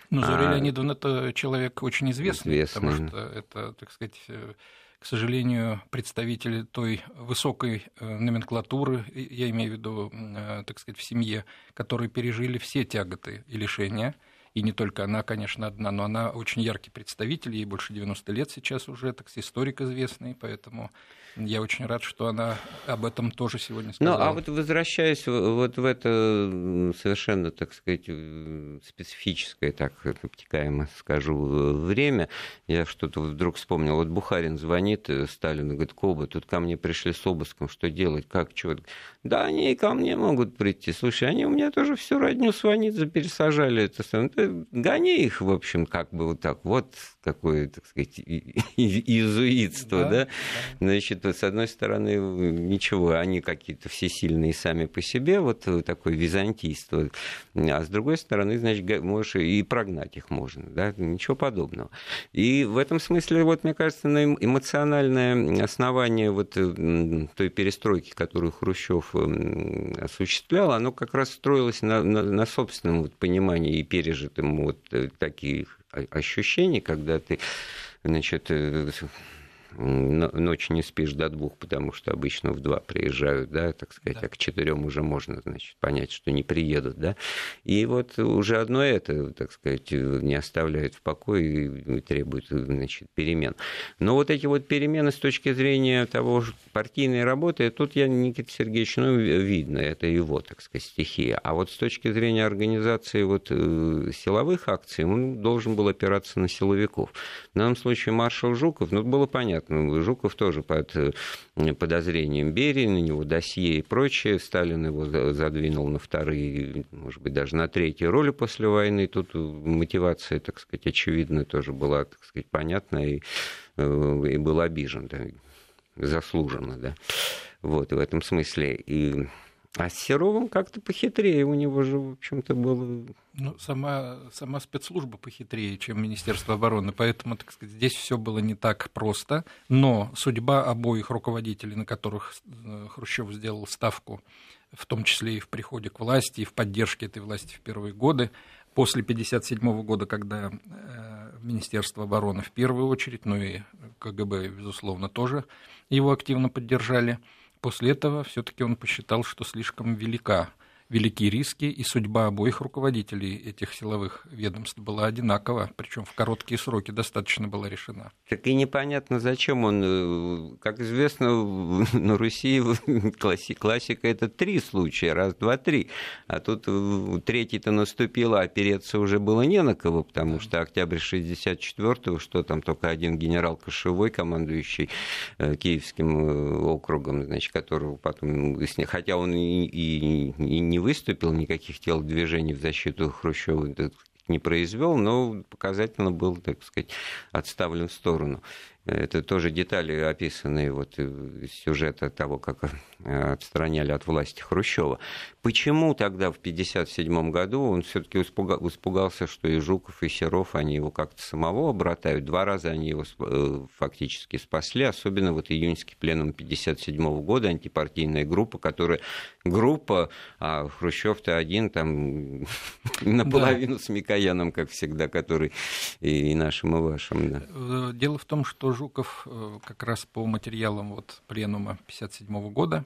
Speaker 2: Ну, Зоря а... Леонидовна это человек очень известный, известный, потому что это, так сказать, э, к сожалению, представители той высокой э, номенклатуры, я имею в виду, э, так сказать, в семье, которые пережили все тяготы и лишения – и не только она, конечно, одна, но она очень яркий представитель, ей больше 90 лет сейчас уже, так историк известный, поэтому я очень рад, что она об этом тоже сегодня сказала.
Speaker 1: Ну, а вот возвращаясь вот в это совершенно, так сказать, специфическое, так обтекаемо скажу, время, я что-то вдруг вспомнил. Вот Бухарин звонит э, Сталину, говорит, Коба, тут ко мне пришли с обыском, что делать, как, что? Да, они и ко мне могут прийти. Слушай, они у меня тоже всю родню сванидзе пересажали. Это, гони их, в общем, как бы вот так. Вот какое, так сказать, иезуитство, да? да? Значит, с одной стороны, ничего, они какие-то все сильные сами по себе, вот такое византийство. А с другой стороны, значит, можешь и прогнать их можно, да? Ничего подобного. И в этом смысле, вот, мне кажется, на эмоциональное основание вот той перестройки, которую Хрущев осуществлял, оно как раз строилось на, на, на собственном вот понимании и пережитом вот э, таких ощущений, когда ты значит, ночью не спишь до двух, потому что обычно в два приезжают, да, так сказать, да. а к четырем уже можно, значит, понять, что не приедут, да. И вот уже одно это, так сказать, не оставляет в покое и требует, значит, перемен. Но вот эти вот перемены с точки зрения того партийной работы, тут я Никита Сергеевич, ну, видно, это его, так сказать, стихия. А вот с точки зрения организации вот э, силовых акций, он должен был опираться на силовиков. В данном случае маршал Жуков, ну, было понятно, понятно. Жуков тоже под э, подозрением Берии, на него досье и прочее. Сталин его задвинул на вторые, может быть, даже на третьи роли после войны. Тут мотивация, так сказать, очевидная тоже была, так сказать, понятна и, э, и был обижен, да, заслуженно, да. Вот, в этом смысле. И А с Серовым как-то похитрее, у него же, в общем-то, было...
Speaker 2: Ну, сама, сама спецслужба похитрее, чем Министерство обороны, поэтому, так сказать, здесь все было не так просто, но судьба обоих руководителей, на которых э, Хрущев сделал ставку, в том числе и в приходе к власти, и в поддержке этой власти в первые годы, после 1957 года, когда э, Министерство обороны в первую очередь, ну и КГБ, безусловно, тоже его активно поддержали – После этого все-таки он посчитал, что слишком велика велики риски, и судьба обоих руководителей этих силовых ведомств была одинакова, причем в короткие сроки достаточно была решена.
Speaker 1: Так и непонятно, зачем он. Э, как известно, на Руси классика это три случая, раз, два, три. А тут э, третий-то наступил, а опереться уже было не на кого, потому что октябрь 64-го, что там только один генерал Кошевой, командующий э, Киевским округом, значит, которого потом, хотя он и, и, и не выступил, никаких телодвижений в защиту Хрущева не произвел, но показательно был, так сказать, отставлен в сторону. Это тоже детали, описанные вот из сюжета того, как э, отстраняли от власти Хрущева. Почему тогда в 1957 году он все-таки испугался, что и Жуков, и Серов, они его как-то самого обратают? Два раза они его э, фактически спасли, особенно вот июньский пленум 1957 года, антипартийная группа, которая группа, а Хрущев-то один там наполовину да. с Микояном, как всегда, который и нашим, и вашим. Да.
Speaker 2: Э, дело в том, что Жуков э, как раз по материалам вот пленума 1957 года,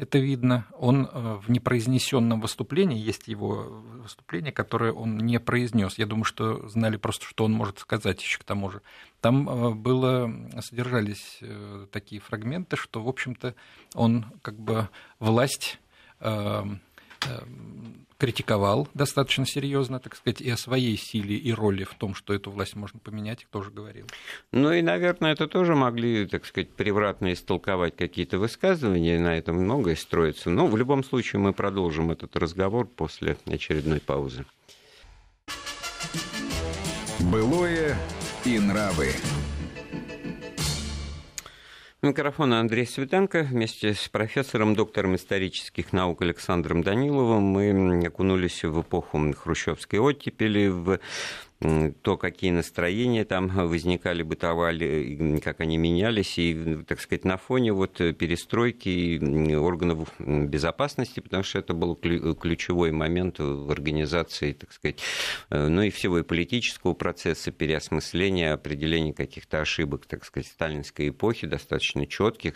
Speaker 2: это видно, он э, в непроизнесенном выступлении, есть его выступление, которое он не произнес. Я думаю, что знали просто, что он может сказать еще к тому же. Там э, было, содержались такие фрагменты, что, в общем-то, он как бы власть критиковал достаточно серьезно, так сказать, и о своей силе и роли в том, что эту власть можно поменять, тоже говорил.
Speaker 1: Ну и, наверное, это тоже могли, так сказать, превратно истолковать какие-то высказывания, на этом многое строится. Но в любом случае мы продолжим этот разговор после очередной паузы.
Speaker 3: Былое и нравы.
Speaker 1: Микрофон Андрей Светенко. Вместе с профессором, доктором исторических наук Александром Даниловым мы окунулись в эпоху хрущевской оттепели, в то, какие настроения там возникали, бытовали, как они менялись, и, так сказать, на фоне вот перестройки органов безопасности, потому что это был ключевой момент в организации, так сказать, э, ну и всего и политического процесса переосмысления, определения каких-то ошибок, так сказать, сталинской эпохи, достаточно четких,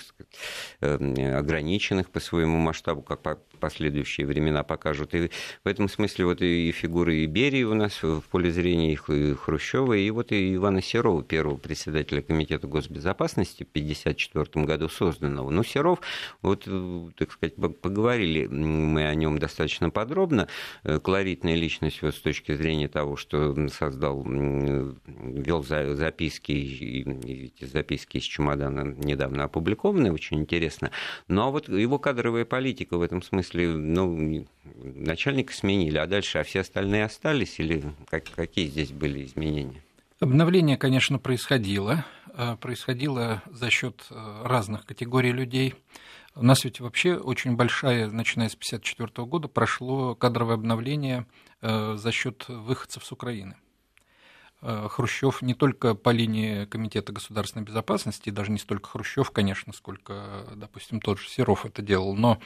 Speaker 1: э, ограниченных по своему масштабу, как последующие времена покажут. И в этом смысле вот и фигуры Иберии у нас в поле зрения, и Хрущева, и вот и Ивана Серова, первого председателя Комитета госбезопасности в 1954 году созданного. Но Серов, вот, так сказать, поговорили мы о нем достаточно подробно. Колоритная личность вот с точки зрения того, что создал, вел записки, и эти записки из чемодана недавно опубликованы, очень интересно. Но вот его кадровая политика в этом смысле смысле, ну, начальника сменили, а дальше, а все остальные остались, или как, какие здесь были изменения?
Speaker 2: Обновление, конечно, происходило. Э, происходило за счет э, разных категорий людей. У нас ведь вообще очень большая, начиная с 1954 года, прошло кадровое обновление э, за счет выходцев с Украины. Хрущев не только по линии Комитета государственной безопасности, даже не столько Хрущев, конечно, сколько, допустим, тот же Серов это делал, но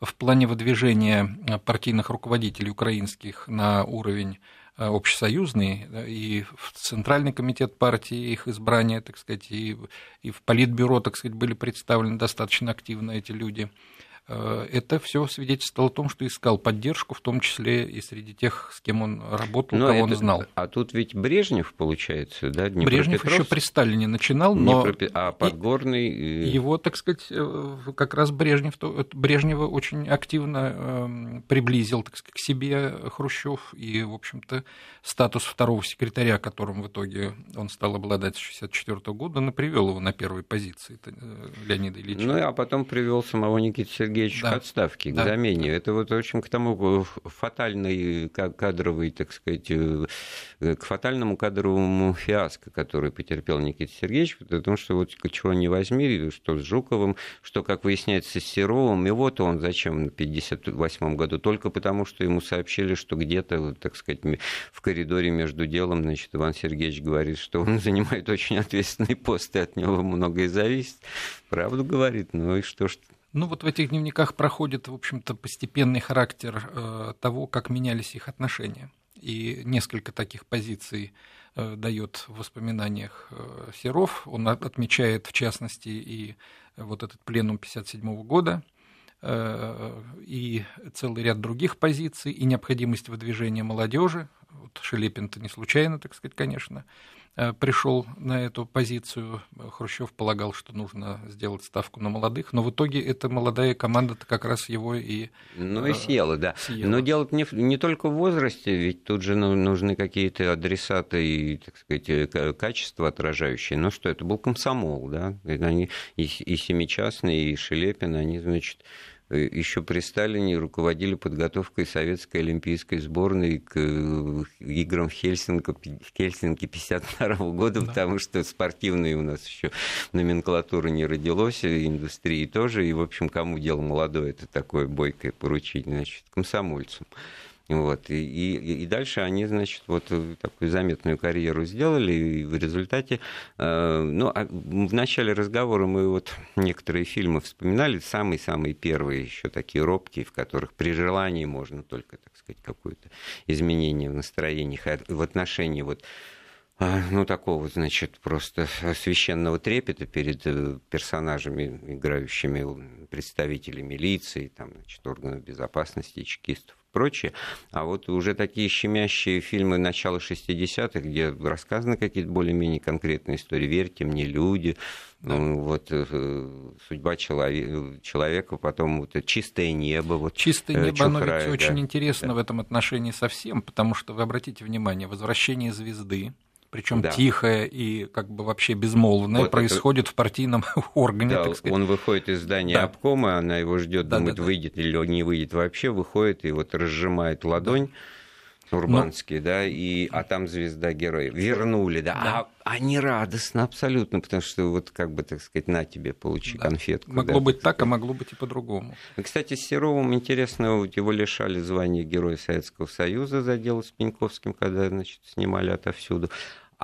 Speaker 2: в плане выдвижения э, партийных руководителей украинских на уровень э, общесоюзный, и в Центральный комитет партии их избрания, так сказать, и, и в Политбюро, так сказать, были представлены достаточно активно эти люди. Э, это все свидетельствовало о том, что искал поддержку, в том числе и среди тех, с кем он работал, но кого это, он знал.
Speaker 1: А тут ведь Брежнев, получается, да?
Speaker 2: Брежнев еще при Сталине начинал, но...
Speaker 1: Днепропе... А Подгорный...
Speaker 2: Его, так сказать, э, как раз Брежнев, Брежнева очень активно эм, приблизил так сказать, к себе Хрущев, и, в общем-то, статус второго секретаря, которым в итоге он стал обладать с 1964 года, привел его на первой позиции
Speaker 1: э, Леонида Ильича. Ну, а потом привел самого Никиты Сергеевичу да. к отставке, к да. замене. Это вот очень к тому фатальной кадровой, так сказать, э, к фатальному кадровому фиаско, который потерпел Никита Сергеевич, потому что вот чего не возьми, что с Жуковым, что, как выясняется, с Серовым, и вот он зачем в 1958 году, только потому, что ему сообщили, что где-то, так сказать, в коридоре между делом, значит, Иван Сергеевич говорит, что он занимает очень ответственный пост, и от него многое зависит. Правду говорит, ну и что ж
Speaker 2: ну вот в этих дневниках проходит, в общем-то, постепенный характер э, того, как менялись их отношения. И несколько таких позиций э, дает в воспоминаниях э, Серов. Он отмечает, в частности, и вот этот пленум 1957 года, э, и целый ряд других позиций, и необходимость выдвижения молодежи. Вот Шелепин-то не случайно, так сказать, конечно, пришел на эту позицию. Хрущев полагал, что нужно сделать ставку на молодых, но в итоге эта молодая команда-то как раз его и
Speaker 1: Ну и э, съела, да. Съела. Но дело не, не только в возрасте, ведь тут же ну, нужны какие-то адресаты и, так сказать, э, качества отражающие. Ну что, это был комсомол, да? Они и, и Семичастный, и Шелепин, они, значит, Э, еще при Сталине руководили подготовкой советской олимпийской сборной к э, играм в Хельсинки, в Хельсинки 52 года, да. потому что спортивной у нас еще номенклатуры не родилось, индустрии тоже, и, в общем, кому дело молодое, это такое бойкое поручить, значит, комсомольцам. Вот. И, и, и дальше они, значит, вот такую заметную карьеру сделали, и в результате, э, ну, а в начале разговора мы вот некоторые фильмы вспоминали, самые-самые первые еще такие робкие, в которых при желании можно только, так сказать, какое-то изменение в настроениях, в отношении вот а, ну, такого, значит, просто священного трепета перед э, персонажами, играющими представителей милиции, там, значит, органов безопасности, чекистов прочее. А вот уже такие щемящие фильмы начала 60-х, где рассказаны какие-то более-менее конкретные истории. «Верьте мне, люди», да. Ну, вот э, судьба человека, человека, потом вот чистое небо. Вот,
Speaker 2: чистое э, небо, Чухрай, оно ведь да. очень интересно да. в этом отношении совсем, потому что вы обратите внимание, возвращение звезды, причем да. тихое и как бы вообще безмолвное, вот происходит это... в партийном органе. Да, так сказать.
Speaker 1: он выходит из здания да. обкома, она его ждет, да, думает, да, да. выйдет или не выйдет вообще, выходит и вот разжимает ладонь. Да. Урбанский, Но... да, и, а там звезда героя. Вернули, да. да. А они радостно абсолютно, потому что вот как бы, так сказать, на тебе, получи да. конфетку.
Speaker 2: Могло
Speaker 1: да,
Speaker 2: быть так, а могло быть и по-другому.
Speaker 1: Кстати, с Серовым интересно, его лишали звания Героя Советского Союза за дело с Пеньковским, когда, значит, снимали отовсюду.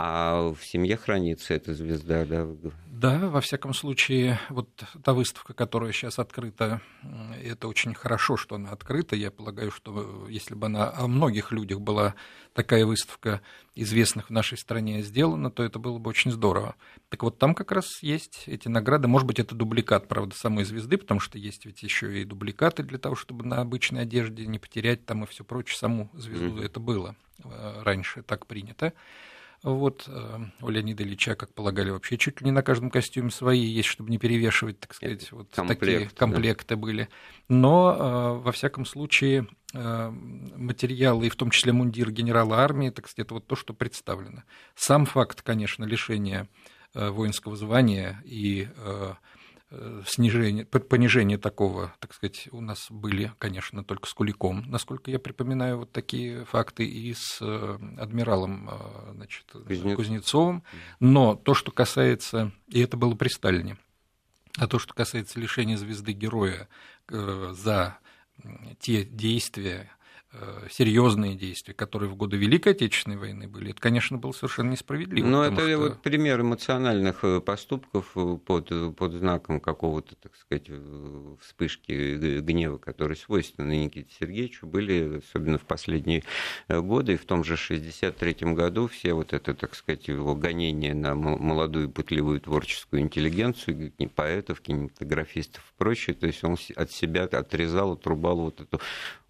Speaker 1: А в семье хранится эта звезда, да?
Speaker 2: Да, во всяком случае, вот та выставка, которая сейчас открыта, это очень хорошо, что она открыта. Я полагаю, что если бы она о многих людях была такая выставка известных в нашей стране сделана, то это было бы очень здорово. Так вот, там как раз есть эти награды. Может быть, это дубликат, правда, самой звезды, потому что есть ведь еще и дубликаты для того, чтобы на обычной одежде не потерять там и все прочее. Саму звезду mm-hmm. это было э, раньше так принято. Вот э, у Леонида Ильича, как полагали, вообще чуть ли не на каждом костюме свои есть, чтобы не перевешивать, так сказать, вот Комплект, такие комплекты да. были. Но, э, во всяком случае, э, материалы, и в том числе мундир генерала армии, так сказать, это вот то, что представлено. Сам факт, конечно, лишения воинского звания и снижение, понижение такого, так сказать, у нас были, конечно, только с Куликом, насколько я припоминаю вот такие факты и с э, адмиралом э, значит, Кузнец. Кузнецовым. Но то, что касается, и это было при Сталине, а то, что касается лишения звезды героя за те действия, Э, серьезные действия, которые в годы Великой Отечественной войны были, это, конечно, было совершенно несправедливо.
Speaker 1: Но это что... вот пример эмоциональных э, поступков э, под, под знаком какого-то, так сказать, вспышки гнева, который свойственны Никите Сергеевичу, были, особенно в последние годы, и в том же 1963 году все вот это, так сказать, его гонение на молодую пытливую творческую интеллигенцию, поэтов, кинематографистов и прочее, то есть он от себя отрезал, отрубал вот эту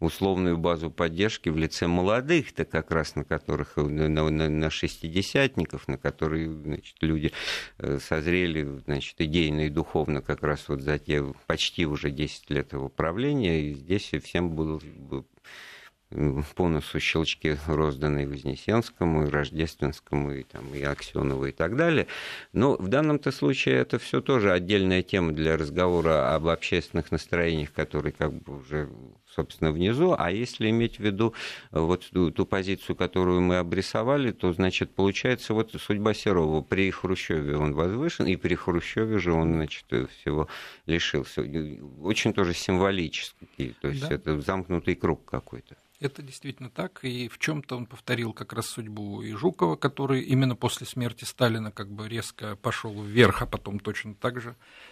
Speaker 1: условную базу поддержки в лице молодых-то как раз, на которых, на, на, на шестидесятников, на которые значит, люди э, созрели значит, идейно и духовно как раз вот за те почти уже 10 лет его правления, и здесь всем было по носу щелчки, розданные Вознесенскому, и Рождественскому, и, там, и Аксенову, и так далее. Но в данном-то случае это все тоже отдельная тема для разговора об общественных настроениях, которые как бы уже собственно, внизу. А если иметь в виду вот ту, ту позицию, которую мы обрисовали, то, значит, получается вот судьба Серова. При Хрущеве он возвышен, и при Хрущеве же он, значит, всего лишился. Очень тоже символический, то есть да. это замкнутый круг какой-то.
Speaker 2: Это действительно так, и в чем-то он повторил как раз судьбу и Жукова, который именно после смерти Сталина как бы резко пошел вверх, а потом точно так же Э,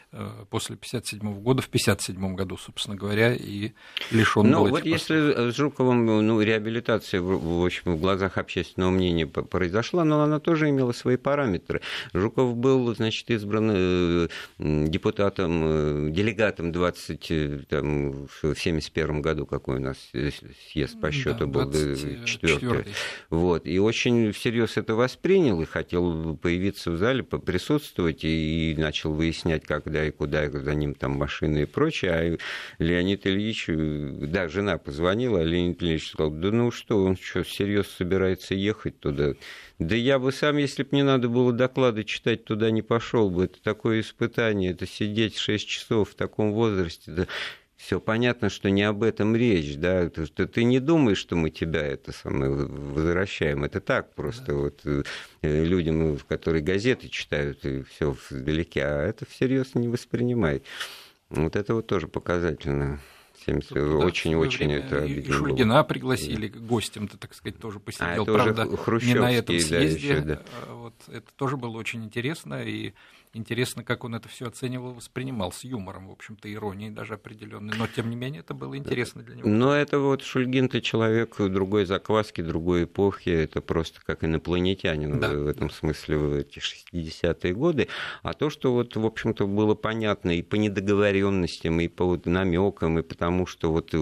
Speaker 2: после 1957 года, в 1957 году, собственно говоря, и лишен
Speaker 1: Ну, вот если с Жуковым ну, реабилитация, в общем, в глазах общественного мнения произошла, но она тоже имела свои параметры. Жуков был, значит, избран э, депутатом, э, делегатом 20, там, в 1971 году, какой у нас съезд по счету да, был, четвертый. Вот, и очень всерьез это воспринял и хотел появиться в зале, присутствовать, и начал выяснять, как когда и куда, за ним там машины и прочее. А Леонид Ильич, да, жена позвонила, а Леонид Ильич сказал, да ну что, он что, серьезно собирается ехать туда? Да я бы сам, если бы не надо было доклады читать, туда не пошел бы. Это такое испытание, это сидеть 6 часов в таком возрасте. Да все понятно, что не об этом речь, да, ты, ты не думаешь, что мы тебя это самое возвращаем, это так просто да. вот э, людям, которые газеты читают и все вдалеке, а это всерьез не воспринимает. Вот это вот тоже показательно. Очень-очень это
Speaker 2: И Шульгина было. пригласили гостем-то, так сказать, тоже посидел. А, Правда, не на этом съезде. Да, еще, да. Вот, это тоже было очень интересно. И Интересно, как он это все оценивал, воспринимал с юмором, в общем-то, иронией даже определенной. Но, тем не менее, это было интересно для него.
Speaker 1: Но это вот Шульгин-то человек другой закваски, другой эпохи. Это просто как инопланетянин да. в этом смысле в эти 60-е годы. А то, что вот, в общем-то, было понятно и по недоговоренностям, и по вот намекам, и потому что вот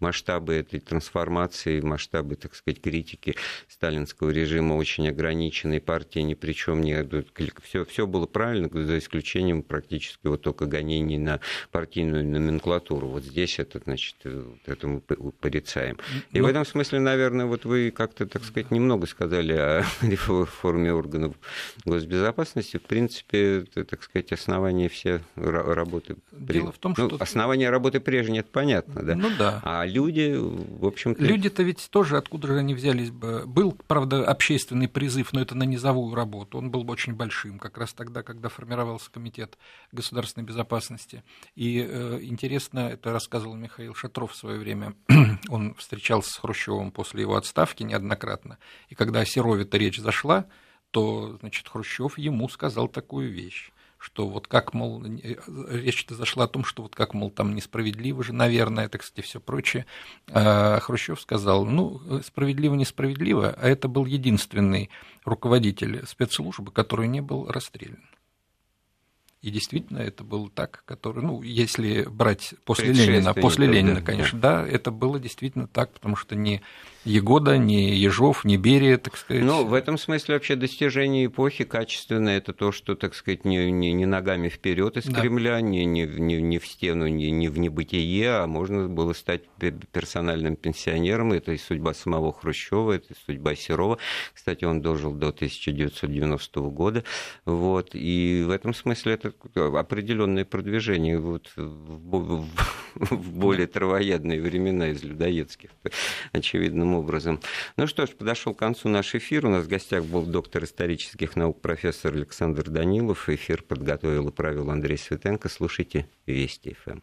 Speaker 1: масштабы этой трансформации, масштабы, так сказать, критики сталинского режима очень ограничены, партия ни при чем не... Все, все было правильно, за исключением практически вот только гонений на партийную номенклатуру. Вот здесь это, значит, вот это мы порицаем. И Но... в ну, этом смысле, наверное, вот вы как-то, так сказать, немного сказали о реформе органов госбезопасности. В принципе, это, так сказать, основания все работы...
Speaker 2: Дело в том, ну,
Speaker 1: что... Основания работы прежней, это понятно, да?
Speaker 2: Ну да.
Speaker 1: А люди, в общем-то...
Speaker 2: Люди-то ведь тоже откуда же они взялись бы? Был, правда, общественный призыв, но это на низовую работу. Он был бы очень большим, как раз тогда, когда формировался комитет государственной безопасности. И э, интересно, это рассказывал Михаил Шатров в свое время, он встречался с Хрущевым после его отставки неоднократно, и когда о Серове-то речь зашла, то, значит, Хрущев ему сказал такую вещь что вот как, мол, э, речь-то зашла о том, что вот как, мол, там несправедливо же, наверное, так сказать, и все прочее. А Хрущев сказал, ну, справедливо, несправедливо, а это был единственный руководитель спецслужбы, который не был расстрелян. И действительно это было так, который, ну, если брать после Ленина, после Ленина, конечно, да, это было действительно так, потому что не Егода, ни Ежов, ни Берия, так сказать.
Speaker 1: Ну, в этом смысле вообще достижение эпохи качественное это то, что, так сказать, не, не, не ногами вперед из да. Кремля, не, не, не, не в стену, не, не в небытие, а можно было стать персональным пенсионером. Это и судьба самого Хрущева, это и судьба Серова. Кстати, он дожил до 1990 года. Вот. И в этом смысле это определенное продвижение вот в, в, в более травоядные времена из людоедских, очевидным образом. Ну что ж, подошел к концу наш эфир. У нас в гостях был доктор исторических наук профессор Александр Данилов. Эфир подготовил и правил Андрей Светенко. Слушайте Вести ФМ.